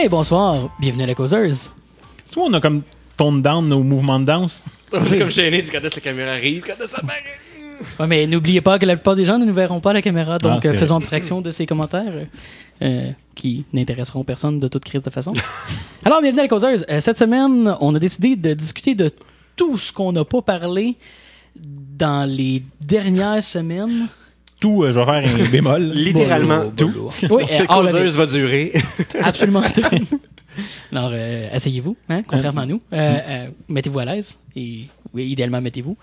Hey, bonsoir, bienvenue à la causeuse. Tu vois, on a comme tone down nos mouvements de danse. C'est comme gêné du quand est-ce que la caméra arrive, quand est-ce que ça paraît. Ouais, mais n'oubliez pas que la plupart des gens ne nous verront pas à la caméra, donc Ah, c'est euh, faisons abstraction de ces commentaires euh, qui n'intéresseront personne de toute crise de façon. Alors, bienvenue à la causeuse. Euh, cette semaine, on a décidé de discuter de tout ce qu'on n'a pas parlé dans les dernières semaines. Tout, euh, je vais faire un bémol. Littéralement Bolo, tout. bolo. Oui, euh, Cette of causeuse va durer. absolument tout. Alors, euh, asseyez-vous, hein, contrairement à nous. Euh, euh, mettez-vous à l'aise. Et oui, idéalement, mettez-vous.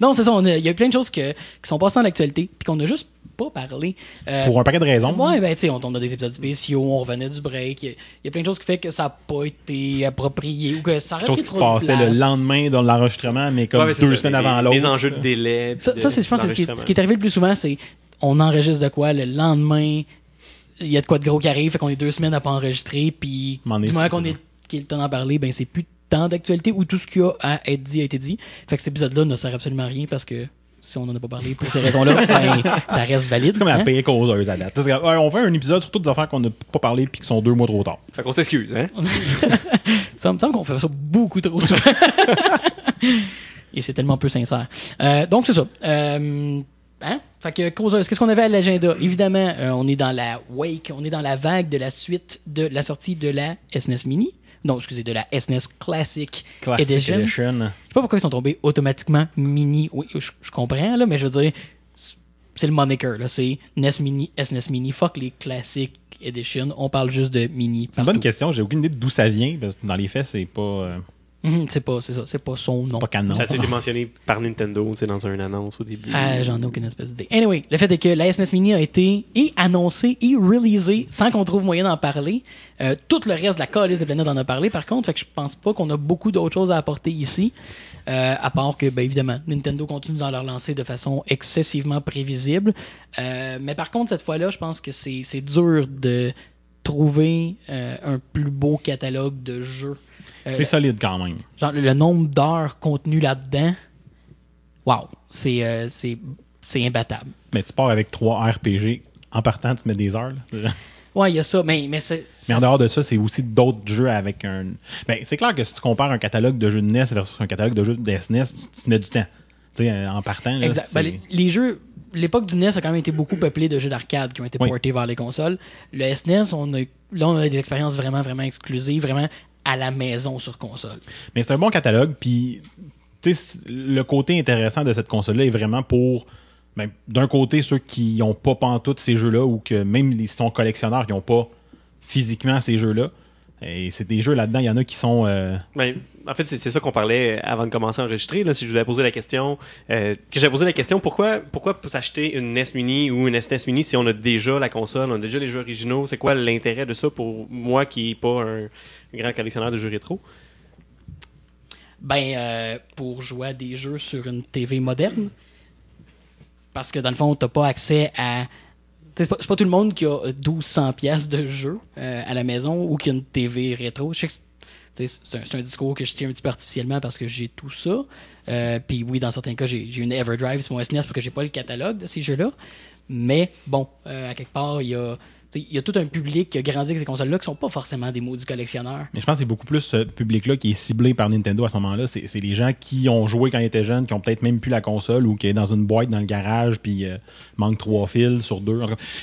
non, c'est ça. on a- Il y a eu plein de choses que- qui sont passées dans l'actualité, puis qu'on n'a juste pas parlé. Euh, Pour un paquet de raisons. Ouais, ben, tu sais, on, on a des épisodes spéciaux, on revenait du break. Il y, a- il y a plein de choses qui fait que ça n'a pas été approprié ou que ça aurait qui se trop passait le lendemain dans l'enregistrement, mais comme Ouais, mais c'est deux ça, semaines les- avant Les l'autre. enjeux de délai. Ça, de- ça, c'est, je pense, que ce qui, ce qui est arrivé le plus souvent, c'est on enregistre de quoi le lendemain, il y a de quoi de gros qui arrive, fait qu'on est deux semaines à pas enregistrer, puis du moment qu'on est qu'il est le temps d'en parler, ben c'est plus tant d'actualité où tout ce qu'il y a à être dit a été dit. Fait que cet épisode-là ne sert absolument à rien parce que si on n'en a pas parlé pour ces raisons-là, ben, ça reste valide. C'est comme la hein? paye causeuse à date. Comme, on fait un épisode sur toutes des affaires qu'on n'a pas parlé puis qui sont deux mois trop tard. Fait qu'on s'excuse, hein? Ça me semble qu'on fait ça beaucoup trop souvent. Et c'est tellement peu sincère. Euh, donc, c'est ça. Euh, hein? Fait que, causeuse, qu'est-ce qu'on avait à l'agenda? Évidemment, euh, on est dans la wake, on est dans la vague de la suite de la sortie de la SNES Mini. Non, excusez, de la SNES Classic, Classic Edition. Edition. Je sais pas pourquoi ils sont tombés automatiquement Mini. Oui, je, je comprends, là, mais je veux dire, c'est le moniker, là. C'est NES Mini, SNES Mini. Fuck les Classic Edition. On parle juste de Mini. C'est une bonne question. J'ai aucune idée d'où ça vient parce que dans les faits, c'est pas, euh, Mhm, c'est pas, c'est ça, c'est pas son nom. pas canon. Ça a été mentionné par Nintendo, sais, dans une annonce au début? Ah, j'en ai aucune espèce d'idée. Anyway, le fait est que la SNES Mini a été et annoncée et releasée sans qu'on trouve moyen d'en parler. Euh, tout le reste de la calice des planètes en a parlé, par contre, fait que je pense pas qu'on a beaucoup d'autres choses à apporter ici. Euh, à part que, ben, évidemment, Nintendo continue dans leur lancée de façon excessivement prévisible. Euh, mais par contre, cette fois-là, je pense que c'est c'est dur de trouver euh, un plus beau catalogue de jeux. Euh, C'est solide quand même. genre le nombre d'heures contenues là-dedans, wow, c'est euh, c'est c'est imbattable. Mais tu pars avec trois RPG. En partant, tu mets des heures. là. Ouais, il y a ça, mais mais c'est Mais en dehors de ça, c'est aussi d'autres jeux avec un. Ben, c'est clair que si tu compares un catalogue de jeux de NES versus un catalogue de jeux de SNES, tu tu mets du temps. Tu sais, euh, en partant. là, exact. Ben, les, les jeux l'époque du NES a quand même été beaucoup peuplée de jeux d'arcade qui ont été Oui. portés vers les consoles. Le SNES, on a là on a des expériences vraiment vraiment exclusives, vraiment à la maison sur console. Mais c'est un bon catalogue, puis le côté intéressant de cette console-là est vraiment pour, ben, d'un côté, ceux qui n'ont pas pantoute ces jeux-là, ou que même les sont collectionneurs, qui n'ont pas physiquement ces jeux-là. Et c'est des jeux là-dedans, il y en a qui sont. euh, Ben, en fait, c'est ça qu'on parlait avant de commencer à enregistrer. Là, si je vous avais posé la question, euh, que j'avais posé la question, pourquoi, pourquoi s'acheter une NES Mini ou une SNES Mini si on a déjà la console, on a déjà les jeux originaux? C'est quoi l'intérêt de ça pour moi qui n'est pas un grand collectionneur de jeux rétro? Ben euh, pour jouer à des jeux sur une TV moderne parce que dans le fond, t'as pas accès à c'est pas, pas tout le monde qui a 1200 pièces de jeux euh, à la maison ou qui a une TV rétro. Je sais que c'est- un, discours que je tiens un petit peu artificiellement parce que j'ai tout ça. Euh, Puis oui, dans certains cas, j'ai une Everdrive sur mon SNES parce que j'ai pas le catalogue de ces jeux-là. Mais bon, euh, à quelque part, il y a, il y a tout un public qui a grandi avec ces consoles-là qui sont pas forcément des maudits collectionneurs. Mais je pense que c'est beaucoup plus ce public-là qui est ciblé par Nintendo à ce moment-là. C'est c'est les gens qui ont joué quand ils étaient jeunes, qui ont peut-être même plus la console ou qui est dans une boîte dans le garage, puis euh, manque trois fils sur deux.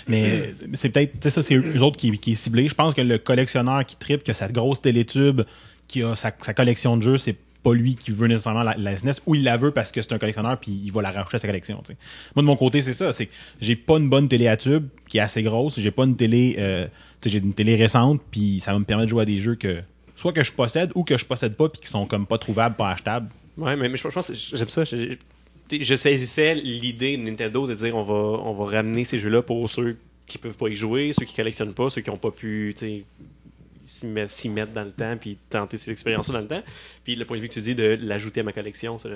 Mais euh, c'est peut-être, ça, c'est eux autres qui, qui est. Je pense que le collectionneur qui tripe, que sa grosse télétube, qui a sa collection de jeux, c'est pas lui qui veut nécessairement la, SNES ou il la veut parce que c'est un collectionneur puis il va la rajouter à sa collection. Moi de mon côté c'est ça, c'est j'ai pas une bonne télé à tube qui est assez grosse, j'ai pas une télé, euh, j'ai une télé récente puis ça va me permettre de jouer à des jeux que soit que je possède ou que je possède pas puis qui sont comme pas trouvables, pas achetables. Ouais, mais, mais je, je pense j'aime ça. Je, saisissais l'idée de Nintendo de dire on va, on va ramener ces jeux-là pour ceux qui peuvent pas y jouer, ceux qui collectionnent pas, ceux qui ont pas pu s'y mettre, dans le temps puis tenter ces expériences-là dans le temps. Puis le point de vue que tu dis de l'ajouter à ma collection, ça, ça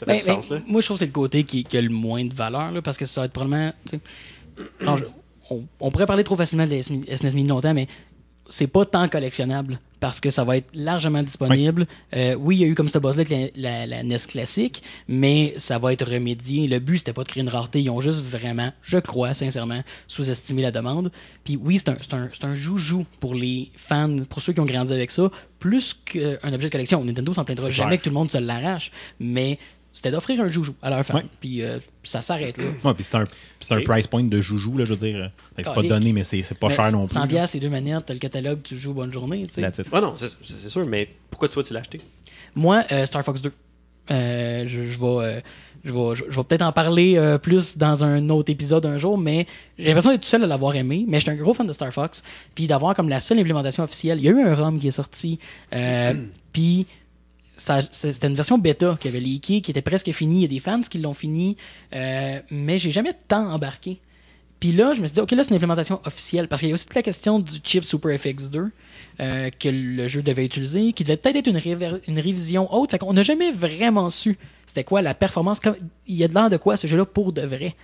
fait Ben, du sens. ben, Là. moi, je trouve que c'est le côté qui, qui a le moins de valeur, là, parce que ça va être probablement. non, je- on, on pourrait parler trop facilement de la SNES Mini longtemps, mais c'est pas tant collectionnable parce que ça va être largement disponible. Euh, oui, il y a eu comme ce buzz-là avec la, la- la NES classique, mais ça va être remédié. Le but, c'était pas de créer une rareté. Ils ont juste vraiment, je crois, sincèrement, sous-estimé la demande. Puis oui, c'est un, joujou pour les fans, pour ceux qui ont grandi avec ça, plus qu'un objet de collection. Nintendo s'en plaindra jamais clair. que tout le monde se l'arrache, mais c'était d'offrir un joujou à leurs fans. Ouais. Puis euh, ça s'arrête là. Ouais, puis c'est un, c'est un price point de joujou, là, je veux dire. Fait que C'est pas Calique. donné, mais c'est c'est pas Mais cher non plus. 100 là. piastres, les deux manettes, t'as le catalogue, tu joues bonne journée, tu sais. That's it. Ah non, c'est sûr, mais pourquoi toi tu l'as acheté? Moi, euh, Star Fox 2. Euh, je, je vais, euh, je vais, je, je vais peut-être en parler euh, plus dans un autre épisode un jour, mais j'ai l'impression d'être tout seul à l'avoir aimé. Mais j'étais un gros fan de Star Fox, puis d'avoir comme la seule implémentation officielle. Il y a eu un ROM qui est sorti, euh, puis c'était une version bêta qui avait leaké, qui était presque finie. Il y a des fans qui l'ont fini, euh, mais j'ai jamais tant embarqué. Puis là, je me suis dit, OK, là, c'est une implémentation officielle. Parce qu'il y a aussi toute la question du chip Super FX2 euh, que le jeu devait utiliser, qui devait peut-être être une, révision haute. Fait qu'on n'a jamais vraiment su c'était quoi la performance. Il y a de l'air de quoi ce jeu-là pour de vrai.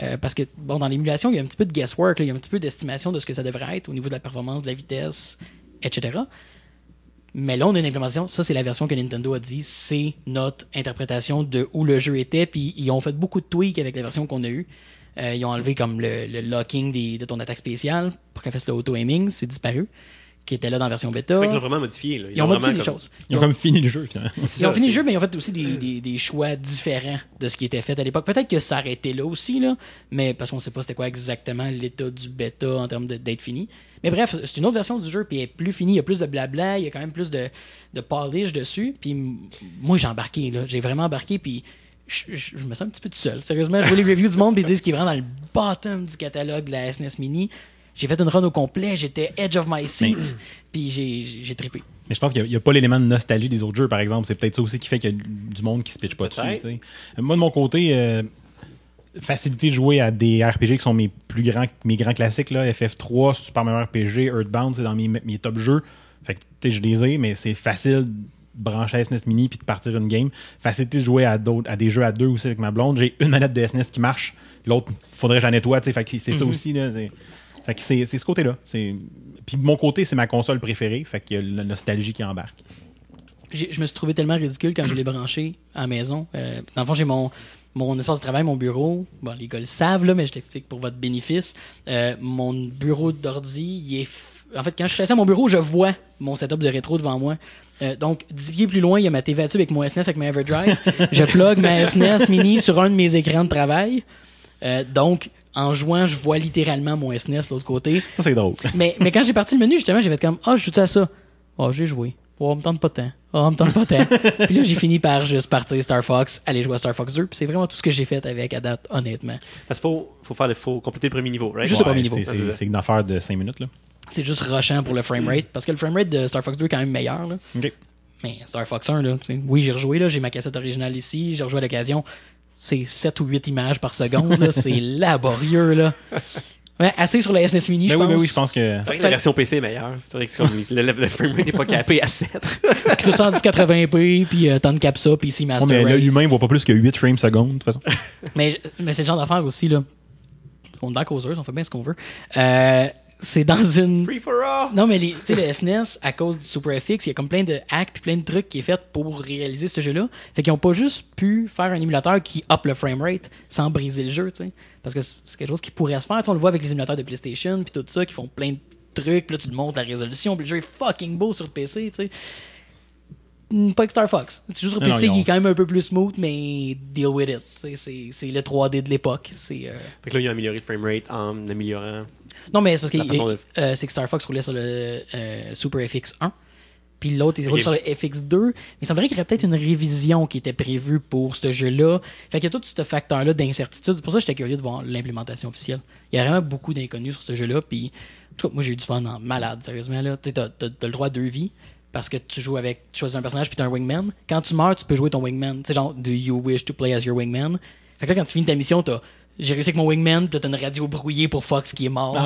Euh, parce que, bon, dans l'émulation, il y a un petit peu de guesswork, il y a un petit peu d'estimation de ce que ça devrait être au niveau de la performance, de la vitesse, etc. Mais là, on a une implémentation. Ça, c'est la version que Nintendo a dit. C'est notre interprétation de où le jeu était. Puis ils ont fait beaucoup de tweaks avec la version qu'on a eue. Euh, ils ont enlevé comme le, le locking des- de ton attaque spéciale pour qu'elle fasse le auto-aiming. C'est disparu. Qui était là dans la version bêta. Fait qu'ils l'ont vraiment modifié. Là. Ils ont modifié les comme- choses. Ils ont comme fini le jeu, finalement. Ils ont fini le jeu, mais ils ont fait aussi des, des- des choix différents de ce qui était fait à l'époque. Peut-être que ça aurait été là aussi, là, mais parce qu'on sait pas c'était quoi exactement l'état du bêta en termes de- d'être fini. Mais bref, c'est une autre version du jeu, puis elle est plus finie, il y a plus de blabla, il y a quand même plus de, de polish dessus. Puis moi, j'ai embarqué, là. J'ai vraiment embarqué, puis je, je- je me sens un petit peu tout seul. Sérieusement, je vois les reviews du monde, puis ils disent qu'il est vraiment dans le bottom du catalogue de la SNES Mini. J'ai fait une run au complet, j'étais edge of my seat, puis j'ai- trippé. Mais je pense qu'il n'y a, pas l'élément de nostalgie des autres jeux, par exemple. C'est peut-être ça aussi qui fait qu'il y a du monde qui se pitche pas dessus. Moi, de mon côté, euh, facilité de jouer à des RPG qui sont mes plus grands, mes grands classiques, là, FF3, Super Mario RPG, Earthbound, c'est dans mes, mes top jeux. Fait que, tu sais, je les ai, mais c'est facile de brancher à SNES Mini puis de partir une game. Facilité de jouer à, d'autres, à des jeux à deux aussi avec ma blonde. J'ai une manette de SNES qui marche, l'autre, faudrait que j'en nettoie. Fait que c'est ça aussi, là. c'est- Fait que c'est, ce côté-là. Puis mon côté, c'est ma console préférée. Fait qu'il y a la nostalgie qui embarque. Je me suis trouvé tellement ridicule quand je l'ai branché à la maison. Euh, dans le fond, j'ai mon, mon espace de travail, mon bureau. Bon, les gars le savent, là, mais je t'explique pour votre bénéfice. Euh, mon bureau d'ordi, il est. f- En fait, quand je suis assis à mon bureau, je vois mon setup de rétro devant moi. Euh, donc, 10 pieds plus loin, il y a ma TV avec mon SNES avec ma Everdrive. je plug ma SNES mini sur un de mes écrans de travail. Euh, donc, en jouant, je vois littéralement mon SNES de l'autre côté. Ça, c'est drôle. Mais, mais quand j'ai parti le menu, justement, j'ai fait comme Ah, je joue à ça? Oh, j'ai joué. Oh, on me tente pas de temps. Oh, on me tente pas de temps. puis là, j'ai fini par juste partir Star Fox, aller jouer à Star Fox 2. Puis c'est vraiment tout ce que j'ai fait avec à date, honnêtement. Parce qu'il faut, faut, faire le, faut compléter le premier niveau, right? Juste le premier niveau. C'est, une affaire de 5 minutes. Là. C'est juste rushant pour le framerate. Parce que le framerate de Star Fox 2 est quand même meilleur. Là. OK. Mais Star Fox 1, là, oui, j'ai rejoué. là, J'ai ma cassette originale ici. J'ai rejoué à l'occasion. C'est 7 ou 8 images par seconde. là, c'est laborieux. Là. Ouais, assez sur la SNES Mini, je Ben oui, pense. ben oui, je pense que. Fait que la version PC est meilleure. Le, le, le framerate n'est pas capé à 7. Crée ça en 1080p, puis euh, t'en cap ça, puis ici Oh, Master mais Race. l'œil humain voit pas plus que 8 frames secondes, de toute façon. Mais, mais c'est le genre d'affaire aussi, là. On est dans causeuse, on fait bien ce qu'on veut. Euh, c'est dans une. Free for all! Non, mais les- tu sais, le SNES, à cause du Super FX, il y a comme plein de hacks puis plein de trucs qui est fait pour réaliser ce jeu-là. Fait qu'ils ont pas juste pu faire un émulateur qui up le framerate sans briser le jeu, tu sais. Parce que c'est quelque chose qui pourrait se faire. Tu sais, on le voit avec les émulateurs de PlayStation puis tout ça, qui font plein de trucs. Puis là, tu te montres la résolution. Puis le jeu est fucking beau sur le PC, tu sais. Hmm, Pas que Star Fox. C'est juste sur PC, il est quand même un peu plus smooth, mais deal with it. C'est c'est le 3D de l'époque. C'est. euh, Fait que là, ils ont amélioré le framerate en améliorant. non, mais c'est parce que de- euh, c'est que Star Fox roulait sur le euh, Super FX 1. Puis l'autre, il roule Ok. sur le FX2. Mais il semblerait qu'il y aurait peut-être une révision qui était prévue pour ce jeu-là. Fait qu'il y a tout ce facteur-là d'incertitude. C'est pour ça que j'étais curieux de voir l'implémentation officielle. Il y a vraiment beaucoup d'inconnus sur ce jeu-là. Puis, en tout cas, moi, j'ai eu du fun en malade, sérieusement. Là. Tu sais, t'as, t'as- t'as le droit à deux vies. Parce que tu joues avec, tu choisis un personnage puis t'as un wingman. Quand tu meurs, tu peux jouer ton wingman. Tu sais, genre, do you wish to play as your wingman? Fait que là, quand tu finis ta mission, t'as, j'ai réussi avec mon wingman, puis là, t'as une radio brouillée pour Fox qui est mort.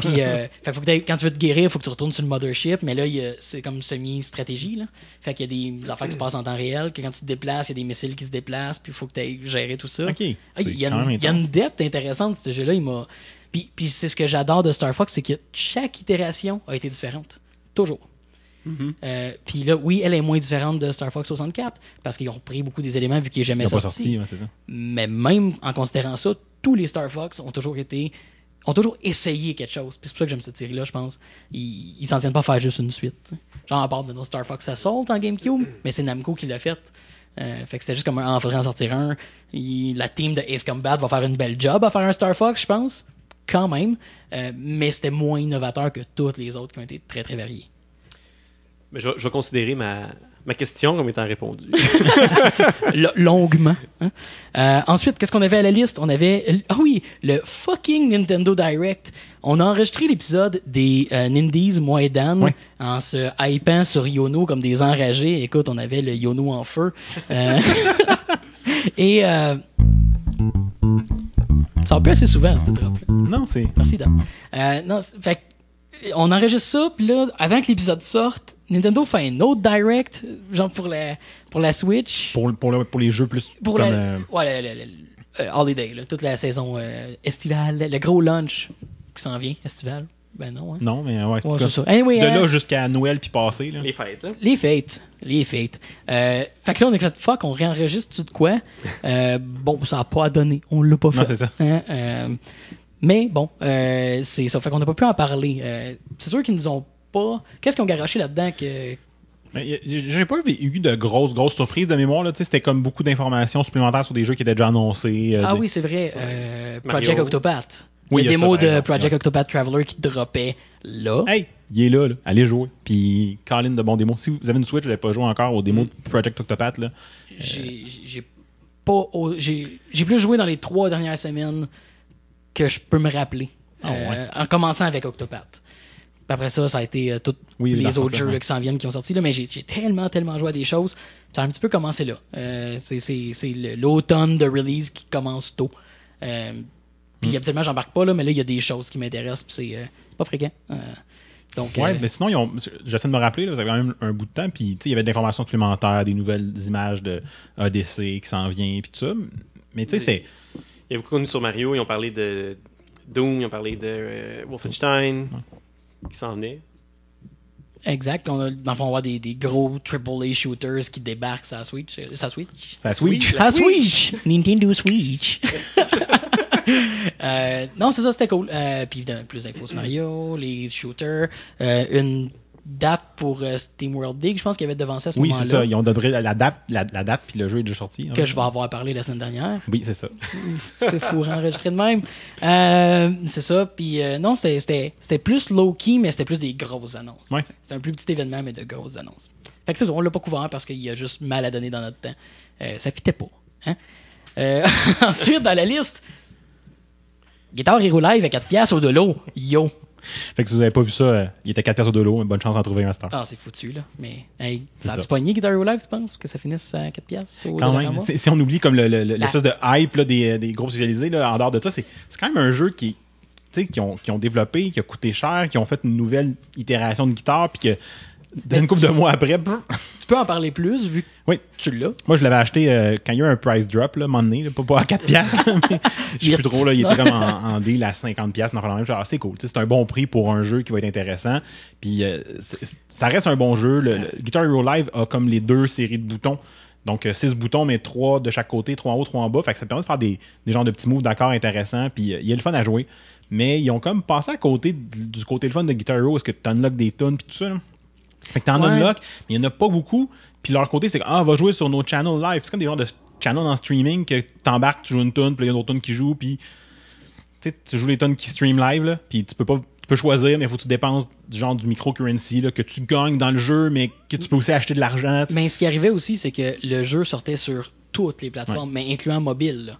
puis, euh, fait faut que t'ailles- quand tu veux te guérir, faut que tu retournes sur le mothership. Mais là, c'est comme semi-stratégie, là. Fait qu'il y a des affaires qui se passent en temps réel, que quand tu te déplaces, il y a des missiles qui se déplacent, puis il faut que tu ailles gérer tout ça. OK. Ah, Il y, a une- y a une depth intéressante ce jeu-là. Il m'a. Puis, puis c'est ce que j'adore de Star Fox, c'est que chaque itération a été différente. Toujours. Euh, Puis là, oui, elle est moins différente de Star Fox 64 parce qu'ils ont repris beaucoup des éléments vu qu'il n'est jamais Ils ont pas sorti. ouais, ça. Mais même en considérant ça, tous les Star Fox ont toujours été ont toujours essayé quelque chose. Puis c'est pour ça que j'aime cette série-là, je pense. Ils ils s'en tiennent pas à faire juste une suite. Genre, à part de Star Fox Assault en GameCube, mais c'est Namco qui l'a fait. Euh, fait que c'était juste comme un, ah, faudrait en sortir un. Il- la team de Ace Combat va faire une belle job à faire un Star Fox, je pense. Quand même. Euh, mais c'était moins innovateur que toutes les autres qui ont été très très variés. Mais je, vais- je vais considérer ma, ma question comme étant répondue. Longuement. hein. Euh, ensuite, qu'est-ce qu'on avait à la liste? On avait. Ah oui, le fucking Nintendo Direct. On a enregistré l'épisode des euh, Nindies, moi et Dan, en se hypant sur Yono comme des enragés. Écoute, on avait le Yono en feu. Euh, et. Euh... Ça en peut assez souvent, cette drop-là. Non, c'est. Merci, Dan. Euh, non, c'est- fait on enregistre ça, puis là, avant que l'épisode sorte, Nintendo fait un autre direct, genre pour la, pour la Switch. Pour, pour, le- pour les jeux plus. Pour comme, la, euh, ouais, le, le- le- euh, Holiday, là, toute la saison euh, estivale, le gros lunch qui s'en vient, estival. Ben non, hein. non, mais ouais. c'est ça. Anyway, de hein, là jusqu'à Noël puis passé. Là. Les fêtes, hein? les fêtes. Les fêtes. Euh, fait que là, on est fait fuck, on réenregistre tout de quoi? Euh, bon, ça n'a pas donné. On l'a pas fait. Non, c'est ça. Mais bon, euh, c'est ça. Fait qu'on n'a pas pu en parler. Euh, c'est sûr qu'ils nous ont pas. Qu'est-ce qu'ils ont garoché là-dedans que. J'ai pas eu de grosses, grosses surprises de mémoire. C'était comme beaucoup d'informations supplémentaires sur des jeux qui étaient déjà annoncés. euh, Ah des- oui, c'est vrai. euh. Project Octopath. Oui, il y a démo ça, par de exemple, Project ouais. Octopath Traveler qui droppait là. Hey, il est là, là. Allez jouer. Puis, Colin de bons démos. Si vous avez une Switch, vous n'avez pas joué encore aux démos de Project Octopath, là. J'ai j'ai pas. au- J'ai j'ai plus joué dans les trois dernières semaines que je peux me rappeler. Ah Euh. En commençant avec Octopath. Puis après ça, ça a été euh, tous Oui, les autres jeux là, qui s'en viennent qui ont sorti. Là, mais j'ai tellement, tellement joué à des choses. Ça a un petit peu commencé là. Euh, c'est l'automne de release qui commence tôt. Euh, puis Hmm. habituellement, j'embarque pas là, mais là, il y a des choses qui m'intéressent. Puis c'est euh, pas fréquent. Donc, Ouais, mais sinon, ils ont- j'essaie de me rappeler, là, ça fait quand même un bout de temps, puis tu sais, il y avait de l'information supplémentaire, des nouvelles images de ADC qui s'en vient, puis tout ça. Mais tu sais, c'était. Il y a beaucoup connu sur Mario, ils ont parlé de Doom, ils ont parlé de euh, Wolfenstein, qui s'en venait. Exact. On a, dans le fond, on va des, des gros AAA shooters qui débarquent sur la Switch. euh, Sur la Switch? Ça Switch. Sur la Switch! Nintendo Switch! Euh, non, c'est ça, c'était cool. Euh, puis évidemment, plus d'infos sur Mario, les shooters, euh, une date pour euh, Steam World Dig, je pense qu'il y avait devancé à ce Oui, moment-là. c'est ça. Ils ont donné la, date, la, la date, puis le jeu est déjà sorti. hein. Que je vais avoir parlé la semaine dernière. Oui, c'est ça. C'est fou enregistré de même. Euh, c'est ça. Puis euh, non, c'était- plus low-key, mais c'était plus des grosses annonces. Ouais. C'était un plus petit événement, mais de grosses annonces. Fait que c'est ça, on l'a pas couvert parce qu'il a juste mal à donner dans notre temps. Euh, ça fitait pas. Hein? Ensuite, dans la liste, Guitar Hero Live à 4 piastres au de l'eau. Yo! Fait que si vous avez pas vu ça, euh, il était 4 pièces de l'eau, bonne chance d'en trouver un master. Ah, c'est foutu, là. Mais, hey, ça a-tu pogné Guitar Live, tu penses? Que ça finisse à 4 piastres au Quand même, si, on oublie comme le- le- le- l'espèce de hype là, des, des groupes spécialisés, là, en dehors de ça, c'est quand même un jeu qui, tu sais, qui, ont, qui ont développé, qui a coûté cher, qui ont fait une nouvelle itération de guitare, puis que une couple de mois après, Tu peux en parler plus, vu que oui, tu l'as. moi je l'avais acheté euh, quand il y a eu un price drop, là, un moment donné, là, pas, pas à 4 piastres, je sais plus trop, là, il était comme en, en deal à 50 piastres, ah, c'est cool, c'est un bon prix pour un jeu qui va être intéressant, puis euh, ça reste un bon jeu, le, le Guitar Hero Live a comme les deux séries de boutons, donc 6 boutons, mais 3 de chaque côté, 3 en haut, 3 en bas, fait que ça te permet de faire des, des genres de petits moves d'accords intéressants, puis euh, il y a le fun à jouer, mais ils ont comme passé à côté du côté le fun de Guitar Hero, est-ce que tu unlocks des tunes, puis tout ça, là. Fait que t'en Ouais. unlock, mais il n'y en a pas beaucoup. Puis leur côté, c'est que, ah, on va jouer sur nos channels live. C'est comme des genres de channels en streaming que t'embarques, tu joues une tune, puis il y a d'autres tunes qui jouent, puis tu joues les tunes qui stream live, là, puis tu peux pas. Tu peux choisir, mais il faut que tu dépenses du genre du microcurrency là, que tu gagnes dans le jeu, mais que tu peux aussi acheter de l'argent. tu- Mais ce qui arrivait aussi, c'est que le jeu sortait sur toutes les plateformes, mais incluant mobile. là.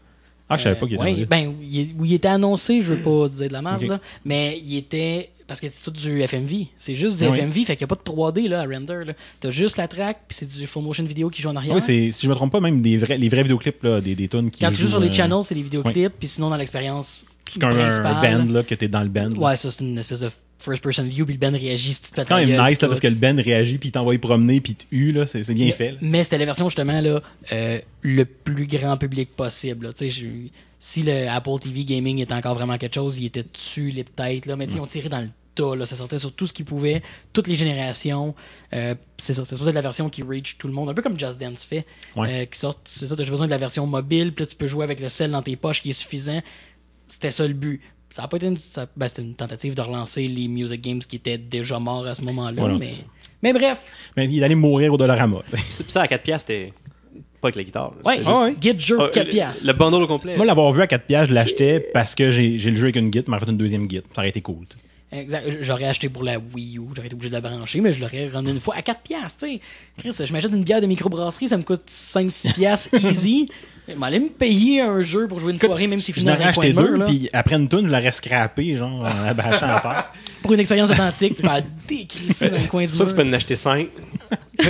Ah, je savais Euh, pas qu'il était ouais, mobile. ben, il, il était annoncé, je veux pas dire de la merde, là, mais il était. Parce que c'est tout du FMV. C'est juste du oui. FMV, fait qu'il n'y a pas de 3D là, à render. là. T'as juste la track, puis c'est du full motion vidéo qui joue en arrière. Oui, c'est, si je me trompe pas, même des vrais, les vrais vidéoclips là, des, des tunes qui. Quand tu joues sur les euh, channels, c'est les vidéoclips, puis sinon dans l'expérience C'est comme un, un band là, que t'es dans le band. là. Ouais, ça c'est une espèce de first person view, puis le band réagit tu C'est quand même nice là, parce que le band réagit, puis il t'envoie promener, puis hue, là, c'est, bien mais, fait. là. mais c'était la version justement là, euh, le plus grand public possible. là. Tu sais, j'ai- si le Apple TV Gaming était encore vraiment quelque chose, il était dessus les peut-être là, mais tu ils ont tiré dans le tas. Là. Ça sortait sur tout ce qu'ils pouvaient, toutes les générations. Euh, c'est ça, c'est supposé être la version qui reach tout le monde, un peu comme Just Dance fait. Ouais. Euh, qui sort, c'est ça, juste besoin de la version mobile, puis là, tu peux jouer avec le sel dans tes poches qui est suffisant. C'était ça le but. Ça a pas été une, ça- ben, c'était une tentative de relancer les Music Games qui étaient déjà morts à ce moment-là. Mais, mais bref, Mais il allait mourir au Dollarama. ça, à 4 piastres, c'était pas avec la guitare. ouais, Ah ouais. Get Jeu Ah, 4 le- piastres. Le bundle au complet. Moi, l'avoir vu à 4 piastres, je l'achetais parce que j'ai j'ai le jeu avec une Git, mais en fait une deuxième Git. Ça aurait été cool. tu sais. Exact. J'aurais acheté pour la Wii U, j'aurais été obligé de la brancher, mais je l'aurais rendu une fois à 4 piastres, tu sais. Chris, je m'achète une bière de microbrasserie, ça me coûte 5-6 piastres easy. Je m'allais me payer un jeu pour jouer une soirée, même si Je coin acheté de mur, deux, puis après une toune, je l'aurais scrappé, genre, en la bâchant à terre. Pour une expérience authentique, tu vas décrisser dans le coin du Ça, tu peux en acheter 5.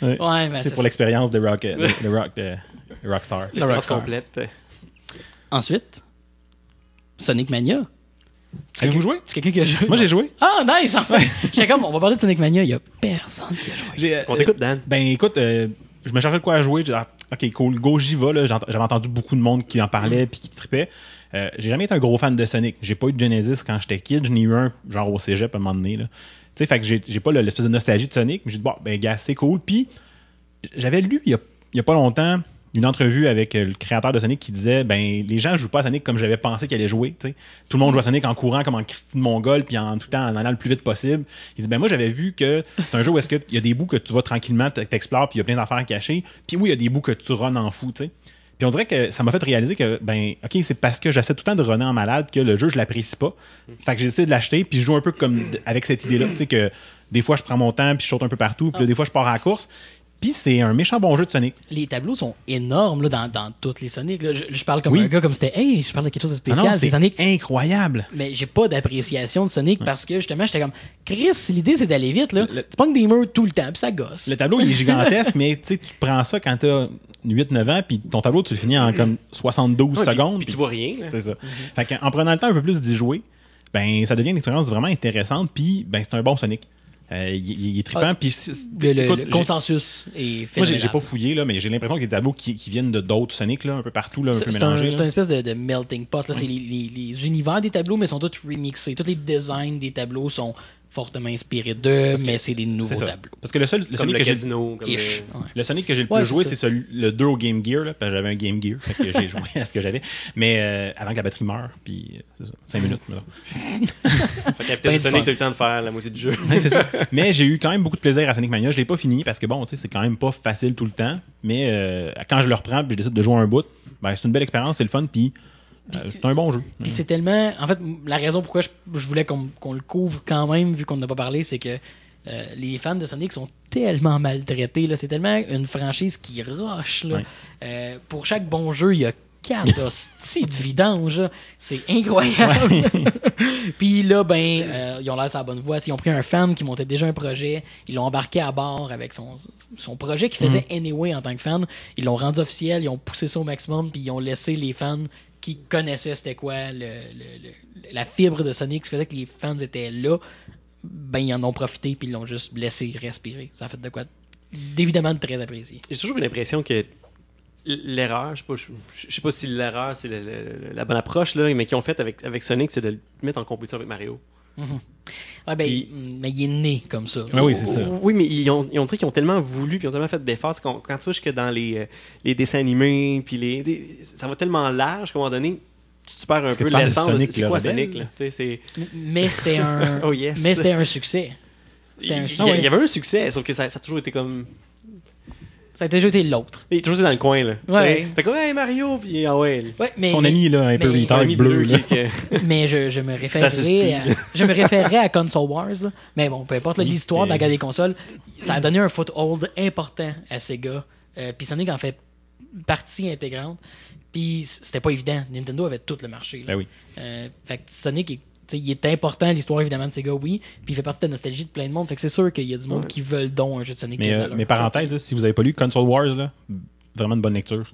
Ouais, ben, C'est pour l'expérience de, rock, de, rock, de, Rockstar. L'expérience complète. Ensuite, Sonic Mania. Avez-vous joué? C'est quelqu'un qui a joué. Moi, j'ai joué. Ah, nice! Enfin! J'étais comme, on va parler de Sonic Mania, il y a personne qui a joué. Euh, On t'écoute, Dan. Ben écoute, euh, je me cherchais de quoi à jouer. J'ai ah, ok, cool, go, j'y vais. J'avais entendu beaucoup de monde qui en parlait puis qui trippait. Euh, j'ai jamais été un gros fan de Sonic. J'ai pas eu de Genesis quand j'étais kid. J'en ai eu un, genre au cégep à un moment donné. là. Tu sais, fait que j'ai pas le- l'espèce de nostalgie de Sonic. Mais j'ai dit, bon, ben gars, c'est cool. Puis j'avais lu il y, a, il y a pas longtemps une entrevue avec euh, le créateur de Sonic qui disait ben les gens jouent pas à Sonic comme j'avais pensé qu'ils allaient jouer tout le monde joue à Sonic en courant comme en Christine Mongol puis en tout le temps en allant le plus vite possible. Il dit ben moi j'avais vu que c'est un jeu où est-ce qu'il y a des bouts que tu vas tranquillement t'explores puis il y a plein d'affaires cachées puis oui il y a des bouts que tu runs en fou puis on dirait que ça m'a fait réaliser que ben ok c'est parce que j'essaie tout le temps de runner en malade que le jeu je l'apprécie pas. Fait que j'ai décidé de l'acheter puis je joue un peu comme avec cette idée là tu sais que des fois je prends mon temps puis je saute un peu partout puis là, des fois je pars à la course puis c'est un méchant bon jeu de Sonic Les tableaux sont énormes là, dans, dans toutes les Sonic. là. Je, je parle comme Oui. un gars comme c'était Hey, je parle de quelque chose de Ah non, spécial. c'est c'est Sonic. incroyable Mais j'ai pas d'appréciation de Sonic parce que justement, j'étais comme Chris, l'idée c'est d'aller vite. là. Le- Tu pognes des murs tout le temps, puis ça gosse. Le tableau, il est gigantesque, mais tu sais, tu prends ça quand t'as 8-9 ans, puis ton tableau, tu le finis en comme 72 Ouais, puis- secondes. Puis tu vois rien. C'est ça. Fait qu'en- en prenant le temps un peu plus d'y jouer, ben, ça devient une expérience vraiment intéressante, puis ben, c'est un bon Sonic. Euh, il, il- est trippant, Ah, puis Le, le- écoute, le j'ai- consensus est Moi, j'ai- pas fouillé, là, mais j'ai l'impression qu'il y a des tableaux qui, qui viennent de d'autres Sonic, là, un peu partout, là, un C'est peu un, mélangés. c'est une espèce de, de melting pot. là. C'est les, les- les univers des tableaux, mais sont tous remixés. Tous les designs des tableaux sont fortement inspirés d'eux, mais c'est des nouveaux ça. tableaux. Parce que le seul le Comme Sonic le que j'ai casino. Comme Ish. le- Ouais. Le Sonic que j'ai le plus Ouais, joué, c'est ça. celui- le 2 au Game Gear, là, parce que j'avais un Game Gear, fait que j'ai joué à ce que j'avais. Mais euh, avant que la batterie meure, puis 5 minutes. là. Fait qu'à Ben Sonic, t'as eu le temps de faire la moitié du jeu. Ouais, c'est ça. Mais j'ai eu quand même beaucoup de plaisir à Sonic Mania. Je l'ai pas fini parce que bon, tu sais, c'est quand même pas facile tout le temps. Mais euh, quand je le reprends puis je décide de jouer un bout, ben, c'est une belle expérience, c'est le fun, puis euh, c'est un bon jeu. Puis c'est tellement. En fait, la raison pourquoi je, je voulais qu'on le couvre quand même, vu qu'on n'a pas parlé, c'est que euh, les fans de Sonic sont tellement maltraités. là. C'est tellement une franchise qui roche. là. Ouais. Euh, pour chaque bon jeu, il y a quatre hosties de vidange. C'est incroyable. Puis là, ben, euh, ils ont l'air sur la bonne voie. Ils ont pris un fan qui montait déjà un projet. Ils l'ont embarqué à bord avec son, son projet qu'il faisait anyway en tant que fan. Ils l'ont rendu officiel. Ils ont poussé ça au maximum. Puis ils ont laissé les fans qui connaissaient c'était quoi le- la fibre de Sonic, ce qui faisait que les fans étaient là. Ben, ils en ont profité. Puis ils l'ont juste laissé respirer. Ça a fait de quoi d'évidemment de très apprécié. J'ai toujours eu l'impression que l'erreur, je sais pas, sais pas si l'erreur c'est la bonne approche là, mais qu'ils ont fait avec, avec Sonic, c'est de le mettre en compétition avec Mario. Ouais, ben, Puis- mais il est né comme ça. Ah oui, c'est ça. Oui, mais ils ont, ils ont dit qu'ils ont tellement voulu, puis ils ont tellement fait d'efforts. qu'on- Quand tu vois jusque dans les, euh, les dessins animés, puis les, des- ça va tellement large qu'à un moment donné, tu perds un que peu l'essence de c'est quoi rebelle? Sonic. Là? Tu sais, c'est- Mais c'était un. Oh yes. Mais c'était un succès. Il un il- y avait un succès, sauf que ça, ça a toujours été comme. Ça a déjà été l'autre. Il a toujours dans le coin. là. Ouais. T'es comme, hey Mario, puis ah ouais. Ouais, mais, Son mais, ami, là, un peu mais- retard ami bleu. bleu là. mais je, je me référerais à, je me référerais à Console Wars. là. Mais bon, peu importe l'histoire de la guerre des consoles, ça a donné un foothold important à Sega. Euh, Puis Sonic en fait partie intégrante. Puis c'était pas évident. Nintendo avait tout le marché. là. Ben oui. Euh, fait que Sonic, est, il est important l'histoire évidemment de Sega, oui. Puis il fait partie de la nostalgie de plein de monde. Fait que c'est sûr qu'il y a du monde Ouais. qui veulent donc un jeu de Sonic. Mais, euh, mais parenthèse, là, si vous avez pas lu Console Wars, là, vraiment une bonne lecture.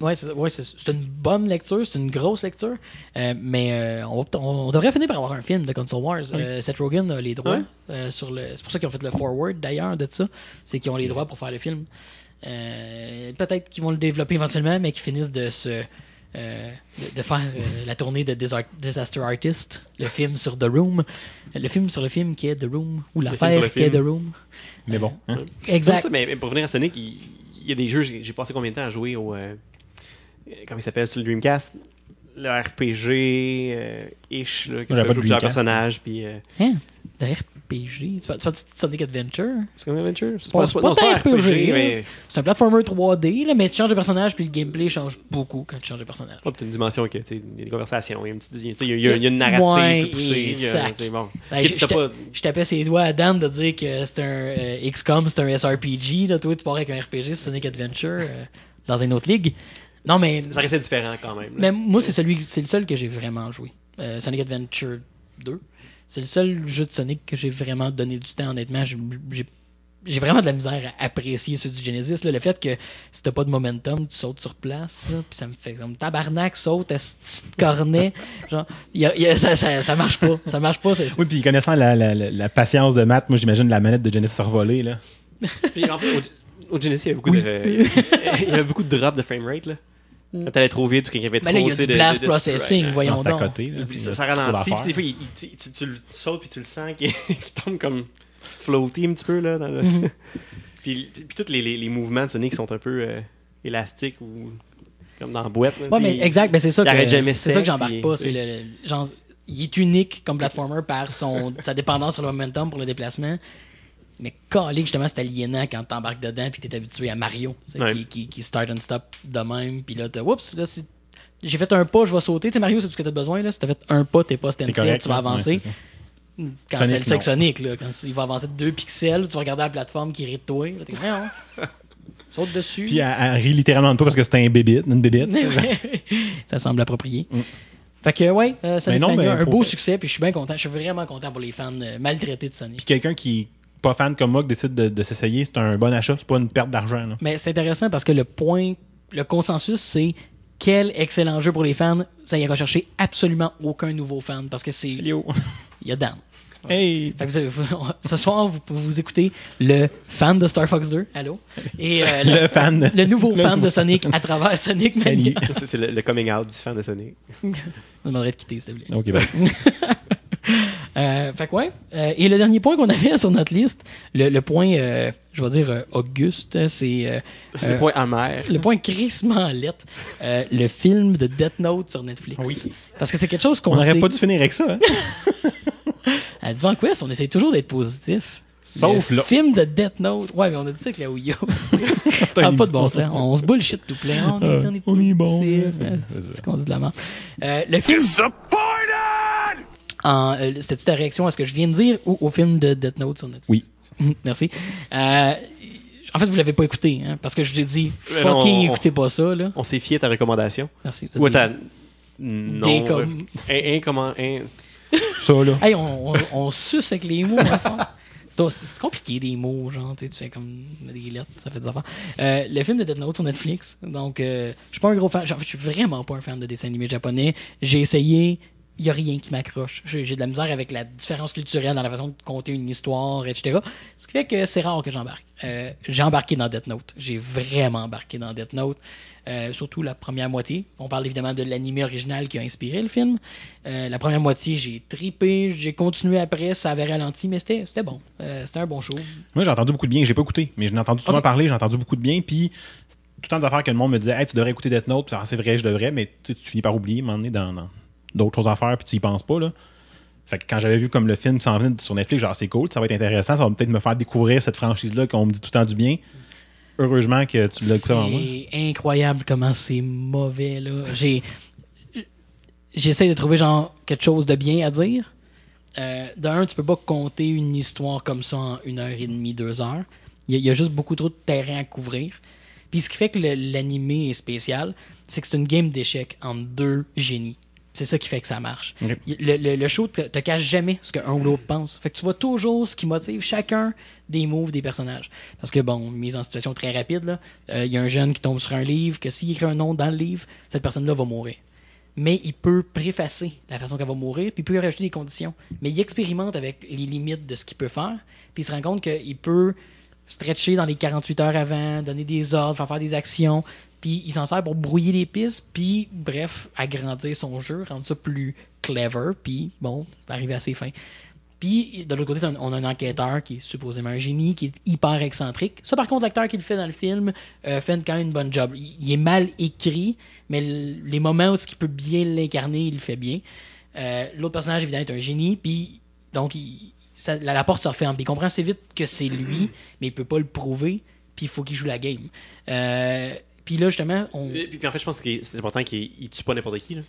Ouais, c'est ouais, c'est- c'est une bonne lecture, c'est une grosse lecture. Euh, mais euh, on, va peut- on devrait finir par avoir un film de Console Wars. Euh, Seth Rogen a les droits. Ouais. euh, sur le, c'est pour ça qu'ils ont fait le forward d'ailleurs de ça. C'est qu'ils ont les droits pour faire le film. Euh, Peut-être qu'ils vont le développer éventuellement, mais qu'ils finissent de se euh, de, de faire euh, la tournée de Disa- Disaster Artist, le film sur The Room, le film sur le film qui est The Room, ou l'affaire qui est The. Room. Mais bon. hein. Exact. ça, mais, mais pour revenir à Sonic, il, il y a des jeux, j'ai passé combien de temps à jouer au. euh, comment il s'appelle sur le Dreamcast? Le RPG euh, ish, là, que tu peux jouer plusieurs personnages, puis. euh, Hein? De RPG. Tu fais Sonic Adventure? c'est comme Adventure C'est pas- pas un RPG, mais. C'est un platformer 3D, là, mais tu changes de personnage, puis le gameplay change beaucoup quand tu changes de personnage. Ouais, puis t'as une dimension il y a des conversations, il y a une, y y a- narrative poussée. C'est bon. Ok, je- pas- tapais ses doigts à Dan de dire que c'est un euh, XCOM, c'est un SRPG. Là. Toi, tu pars avec un RPG, Sonic Adventure, euh, dans une autre ligue. Non, mais, Ça restait différent quand même. là. mais moi, c'est celui, c'est le seul que j'ai vraiment joué. Euh, Sonic Adventure 2. C'est le seul jeu de Sonic que j'ai vraiment donné du temps, honnêtement. J'ai- vraiment de la misère à apprécier ceux du Genesis. là. Le fait que si t'as pas de momentum, tu sautes sur place, puis ça me fait comme tabarnak, saute à ce petit cornet. Genre, y a- y a- ça, ça, ça marche pas. Ça marche pas. Oui, puis connaissant la, la, la, la patience de Matt, moi j'imagine la manette de Genesis survolée. Là. Puis en fait, au, au Genesis, il y avait beaucoup de, il y avait beaucoup de drops de framerate. Là. Quand t'allais trop vite ou quand il y avait Mais trop là, il y a tu sais, du de- blast de- de- processing, voyons Non, c'est à donc. côté. Là. Puis ça, ça ralentit. Puis des fois, il- il- tu, tu- tu le sautes puis tu le sens qui, tombe comme floaty un petit peu. Là, dans le- Mhm. puis, puis tous les, les, les mouvements de Sonic sont un peu euh, élastiques ou comme dans la boîte. là, Ouais, mais exact, ben c'est ça que jamais ça que j'embarque puis- pas, c'est le, le- genre il est unique comme platformer par son sa dépendance sur le momentum pour le déplacement. Mais calé justement c'est aliénant quand t'embarques dedans puis t'es habitué à Mario, Ouais. qui, qui, qui start and stop de même puis là oups là si j'ai fait un pas, je vais sauter. Tu sais, Mario, c'est tout ce que t'as besoin. Là. Si t'as fait un pas, t'es pas correct. tu vas avancer. Ouais, ça. quand c'est le non. Sonic, là, quand il va avancer de 2 pixels, tu vas regarder la plateforme qui rit de toi. Là, t'es comme, Voyons. Saute dessus. Puis elle, elle rit littéralement de toi parce que c'était un bébite, une bébite. ça semble approprié. Mm. Fait que, ouais, euh, non, Mania, mais un beau succès, puis je suis bien content. Je suis vraiment content pour les fans euh, maltraités de Sonic. Puis quelqu'un qui pas fan comme moi qui décide de, de s'essayer, c'est un bon achat, c'est pas une perte d'argent. là. Mais c'est intéressant parce que le point, le consensus, c'est quel excellent jeu pour les fans. Ça ira chercher absolument aucun nouveau fan parce que c'est. Yo. Il y a Dan. Hey! Fait que vous avez- vous- ce soir, vous, vous écoutez le fan de Star Fox 2, allô? Et euh, le, Le fan. le nouveau Le fan nouveau de Sonic à travers Sonic Mania. Ça, c'est le, le coming out du fan de Sonic. Je me demanderais de quitter, s'il te plaît. Ok, ben. Euh, fait que ouais. Euh, et le dernier point qu'on avait sur notre liste, le, le point, euh, je vais dire euh, Auguste, c'est euh, Le euh, point amer. le point crissement lettre, euh, le film de Death Note sur Netflix. Oui. Parce que c'est quelque chose On qu'on n'aurait sait. pas dû finir avec ça. Hein? À Divan Quest, on essaie toujours d'être positif. Sauf le là. film de Death Note. Ouais, mais on a dit ça avec la Wii U. Ah, pas de bon sens. On se bullshit tout plein. On est, on est, On est bon, positif. ouais. Euh, C'est ce qu'on dit de la. Euh, le film. En, euh, C'était-tu ta réaction à ce que je viens de dire ou au film de Death Note sur Netflix? Oui. Merci. Euh, en fait, vous l'avez pas écouté, hein, parce que je l'ai dit, Mais non, fucking on- écoutez pas ça, là. On s'est fié à ta recommandation. Merci. vous Ou à ta. Non. des com- Un, un, comment. Un... Ça, là. Hey, on, on, on suce avec les mots. C'est c'est compliqué des mots, genre, tu sais, tu fais comme des lettres, ça fait des affaires. Euh, le film de Death Note sur Netflix, donc euh, je suis pas un gros fan, je suis vraiment pas un fan de dessins animés japonais. J'ai essayé, il y a rien qui m'accroche. J'ai j'ai de la misère avec la différence culturelle dans la façon de compter une histoire, etc. Ce qui fait que c'est rare que j'embarque. Euh, j'ai embarqué dans Death Note. J'ai vraiment embarqué dans Death Note. Euh, surtout la première moitié. On parle évidemment de l'anime original qui a inspiré le film. Euh, la première moitié, j'ai tripé, j'ai continué après, ça avait ralenti, mais c'était bon. C'était un bon show. Moi, j'ai entendu beaucoup de bien. J'ai pas écouté, mais j'en ai entendu souvent parler. J'ai entendu beaucoup de bien. Puis, tout le temps d'affaires que le monde me disait Hey, tu devrais écouter Death Note. Ah, c'est vrai, je devrais, mais tu finis par oublier, m'emmener dans, dans d'autres choses à faire, puis tu y penses pas. Là. Fait que quand j'avais vu comme le film s'en venait sur Netflix, genre c'est cool, ça va être intéressant, ça va peut-être me faire découvrir cette franchise-là qu'on me dit tout le temps du bien. Heureusement que tu l'as écouté avant moi. C'est incroyable comment c'est mauvais, là. J'ai. J'essaie de trouver, genre, quelque chose de bien à dire. Euh, D'un, tu peux pas compter une histoire comme ça en une heure et demie, deux heures. Il y, a- juste beaucoup trop de terrain à couvrir. Puis ce qui fait que l'animé est spécial, c'est que c'est une game d'échecs entre deux génies. C'est ça qui fait que ça marche. Il- Le, le- le show te, te cache jamais ce qu'un ou l'autre pense. Fait que tu vois toujours ce qui motive chacun des moves des personnages. Parce que, bon, mise en situation très rapide, là, euh, il y a un jeune qui tombe sur un livre, que s'il écrit un nom dans le livre, cette personne-là va mourir. Mais il peut préfacer la façon qu'elle va mourir, puis il peut y rajouter des conditions. Mais il expérimente avec les limites de ce qu'il peut faire, puis il se rend compte qu'il peut stretcher dans les 48 heures avant, donner des ordres, faire faire des actions. Puis il s'en sert pour brouiller les pistes, puis bref, agrandir son jeu, rendre ça plus clever, puis bon, arriver à ses fins. Puis de l'autre côté, on a un enquêteur qui est supposément un génie, qui est hyper excentrique. Ça, par contre, l'acteur qui fait dans le film euh, fait quand même une bonne job. Il, est mal écrit, mais les moments où il peut bien l'incarner, il le fait bien. Euh, L'autre personnage, évidemment, est un génie, puis donc la, porte se referme. Il comprend assez vite que c'est lui, mais il peut pas le prouver, puis il faut qu'il joue la game. Euh, puis là, justement, on, Puis, puis en fait, je pense que c'est important qu'il il tue pas n'importe qui. Là.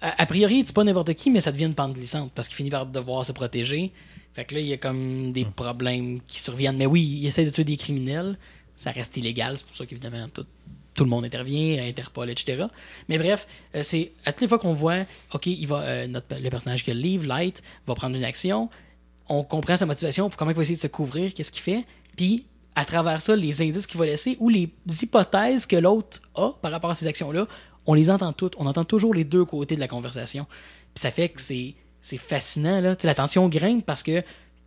a, a priori, il tue pas n'importe qui, mais ça devient une pente glissante parce qu'il finit par devoir se protéger. Fait que là, il y a comme des problèmes qui surviennent. Mais oui, il essaie de tuer des criminels. Ça reste illégal. C'est pour ça qu'évidemment, tout, tout le monde intervient, Interpol, etc. Mais bref, euh, c'est à toutes les fois qu'on voit, OK, il va, euh, notre, le personnage qui a le livre, Light, va prendre une action. On comprend sa motivation pour comment il va essayer de se couvrir, qu'est-ce qu'il fait. Puis, à travers ça, les indices qu'il va laisser ou les hypothèses que l'autre a par rapport à ces actions-là, on les entend toutes. On entend toujours les deux côtés de la conversation. Puis ça fait que c'est, fascinant. Là. Tu sais, la tension grimpe parce que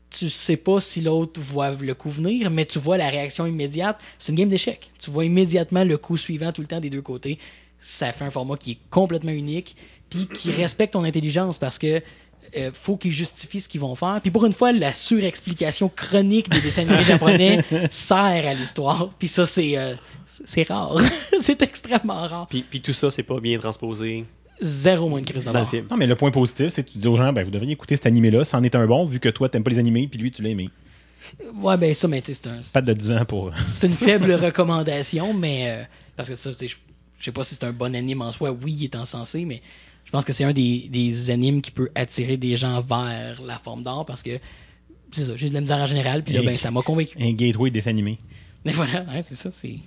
tu sais pas si l'autre voit le coup venir, mais tu vois la réaction immédiate. C'est une game d'échecs. Tu vois immédiatement le coup suivant tout le temps des deux côtés. Ça fait un format qui est complètement unique, puis qui respecte ton intelligence parce que euh, faut qu'ils justifient ce qu'ils vont faire. Puis pour une fois, la surexplication chronique des dessins animés japonais sert à l'histoire. Puis ça, c'est euh, c'est rare. c'est extrêmement rare. Puis, puis tout ça, c'est pas bien transposé Zéro moins de crise dans le film. Non, mais le point positif, c'est que tu dis aux gens, ben, vous devriez écouter cet animé-là, c'en est un bon, vu que toi, t'aimes pas les animés, puis lui, tu l'as aimé. Ouais, ben ça, mais tu sais, c'est un, Pas de 10 ans pour. c'est une faible recommandation, mais euh, parce que ça, c'est- je je sais pas si c'est un bon anime en soi. Oui, il est encensé, mais je pense que c'est un des, des animes qui peut attirer des gens vers la forme d'art parce que c'est ça, j'ai de la misère en général, puis là, ben, ça m'a convaincu. Un gateway des animés. Mais voilà, ouais, c'est ça. C'est...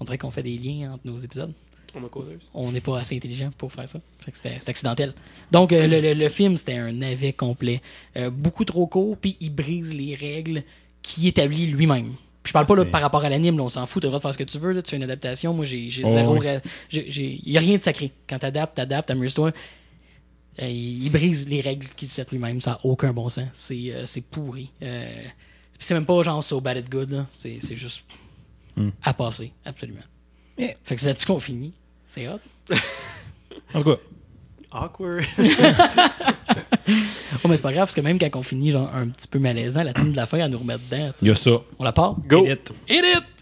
On dirait qu'on fait des liens entre nos épisodes. On a causeuse. On n'est pas assez intelligent pour faire ça. Fait que c'était, c'est accidentel. Donc, euh, le, le- le film, c'était un navet complet. Euh, beaucoup trop court, puis il brise les règles qu'il établit lui-même. Puis je parle pas là, par rapport à l'anime, là, on s'en fout, t'as le droit de faire ce que tu veux, là, tu fais une adaptation. Moi, j'ai, j'ai Oh, zéro. oui. Il y a rien de sacré. Quand t'adaptes, t'adaptes, amuse-toi. Euh, il, il brise les règles qu'il set lui-même, ça n'a aucun bon sens. C'est, euh, c'est pourri. Euh, puis c'est même pas genre so bad it's good, là. C'est, c'est juste Hmm. à passer, absolument. Yeah. Fait que c'est là-dessus qu'on finit. C'est hot. En tout cas, Awkward. Oh, mais c'est pas grave, parce que même quand on finit genre un petit peu malaisant, la tune de la fin, elle nous remet dedans. il y a ça. On la part? Go. Hit it. Hit it!